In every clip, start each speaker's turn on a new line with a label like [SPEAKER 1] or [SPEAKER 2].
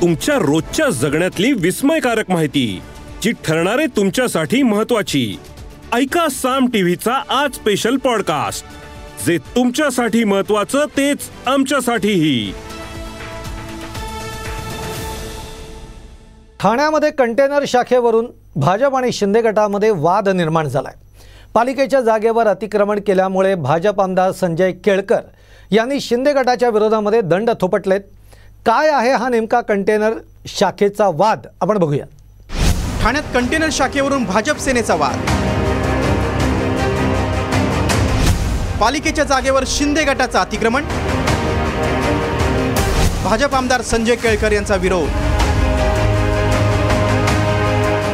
[SPEAKER 1] तुमच्या रोजच्या जगण्यातली विस्मयकारक माहिती जी ठरणारे तुमच्यासाठी महत्वाची ऐका साम टीव्हीचा आज स्पेशल पॉडकास्ट जे तुमच्यासाठी महत्वाचं तेच आमच्यासाठीही.
[SPEAKER 2] ठाण्यामध्ये कंटेनर शाखेवरून भाजप आणि शिंदे गटामध्ये वाद निर्माण झालाय. पालिकेच्या जागेवर अतिक्रमण केल्यामुळे भाजप आमदार संजय केळकर यांनी शिंदे गटाच्या विरोधामध्ये दंड थोपटलेत. काय आहे हा नेमका कंटेनर शाखेचा वाद? आपण बघूया.
[SPEAKER 3] ठाण्यात कंटेनर शाखेवरून भाजप सेनेचा वाद. पालिकेच्या जागेवर शिंदे गटाचं अतिक्रमण. भाजप आमदार संजय केळकर यांचा विरोध.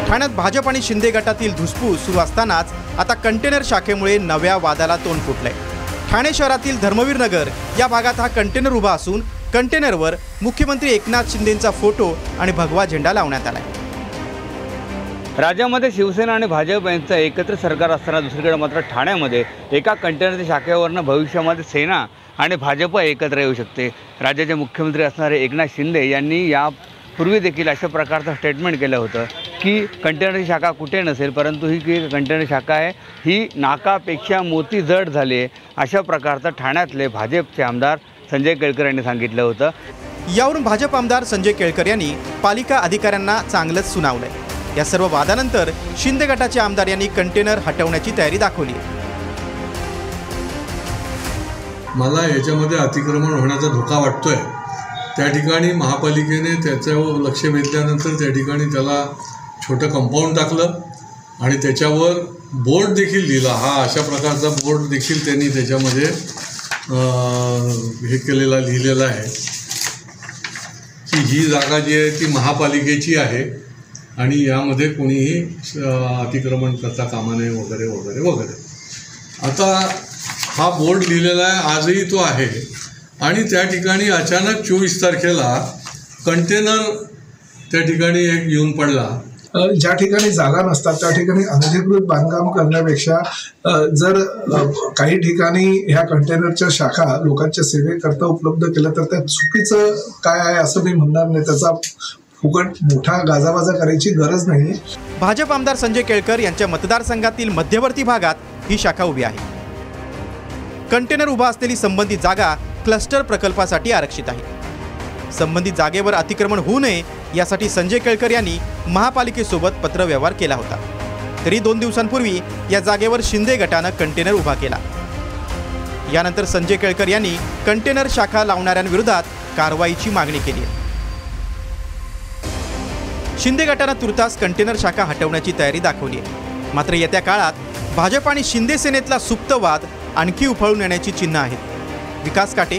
[SPEAKER 3] ठाण्यात भाजप आणि शिंदे गटातील धुसफूस सुरू असतानाच आता कंटेनर शाखेमुळे नव्या वादाला तोंड फुटलंय. ठाणे शहरातील धर्मवीर नगर या भागात हा कंटेनर उभा असून कंटेनरवर मुख्यमंत्री एकनाथ शिंदेंचा फोटो आणि भगवा झेंडा लावण्यात आला
[SPEAKER 4] राज्यामध्ये शिवसेना आणि भाजप यांचं एकत्र सरकार असताना दुसरीकडे मात्र ठाण्यामध्ये एका कंटेनरच्या शाखेवरनं भविष्यामध्ये सेना आणि भाजप एकत्र येऊ शकते. राज्याचे मुख्यमंत्री असणारे एकनाथ शिंदे यांनी यापूर्वी देखील अशा प्रकारचं स्टेटमेंट केलं होतं की कंटेनरची शाखा कुठे नसेल परंतु ही की कंटेनर शाखा आहे ही नाकापेक्षा मोती जड झाली आहे. अशा प्रकारचं ठाण्यातले भाजपचे आमदार संजय केळकर यांनी सांगितलं होतं.
[SPEAKER 3] यावरून भाजप आमदार संजय केळकर यांनी पालिका अधिकाऱ्यांना चांगलंच सुनावलंय. या सर्व वादानंतर शिंदे गटाचे आमदार यांनी कंटेनर हटवण्याची तयारी दाखवली
[SPEAKER 5] मला याच्यामध्ये अतिक्रमण होण्याचा धोका वाटतोय. त्या ठिकाणी महापालिकेने त्याच्यावर लक्ष वेधल्यानंतर त्या ठिकाणी त्याला छोटं कंपाऊंड टाकलं आणि त्याच्यावर बोर्ड देखील लिहिला हा अशा प्रकारचा बोर्ड देखील त्यांनी त्याच्यामध्ये हे केलेला लिहिलेला आहे की ही जागा जी आहे ती महापालिकेची आहे आणि यामध्ये कोणीही अतिक्रमण करता कामा नये वगैरे वगैरे वगैरे. आता हा बोर्ड लिहिलेला आहे आजही तो आहे. आणि त्या ठिकाणी अचानक चोवीस तारखेला कंटेनर त्या ठिकाणी एक येऊन पडला.
[SPEAKER 6] ज्या ठिकाणी जागा नसतात त्या ठिकाणी अनधिकृत बांधकाम करण्यापेक्षा जर काही ठिकाणी ह्या कंटेनरच्या शाखा लोकांच्या सेवेकरता उपलब्ध केल्या तर त्या चुकीचं काय आहे असं मी म्हणणार नाही. त्याचा फुकट मोठा गाजावाजा करायची गरज नाही.
[SPEAKER 3] भाजप आमदार संजय केळकर यांच्या मतदारसंघातील मध्यवर्ती भागात ही शाखा उभी आहे. कंटेनर उभा असलेली संबंधित जागा क्लस्टर प्रकल्पासाठी आरक्षित आहे. संबंधित जागेवर अतिक्रमण होऊ नये यासाठी संजय केळकर यांनी महापालिकेसोबत पत्रव्यवहार केला होता. तरी दोन दिवसांपूर्वी या जागेवर शिंदे गटानं कंटेनर उभा केला. यानंतर संजय केळकर यांनी कंटेनर शाखा लावणाऱ्यांविरोधात कारवाईची मागणी केली. आहे शिंदे गटानं तुर्तास कंटेनर शाखा हटवण्याची तयारी दाखवली. आहे मात्र येत्या काळात भाजप आणि शिंदे सेनेतला सुप्तवाद आणखी उफाळून येण्याची चिन्ह आहेत. विकास काटे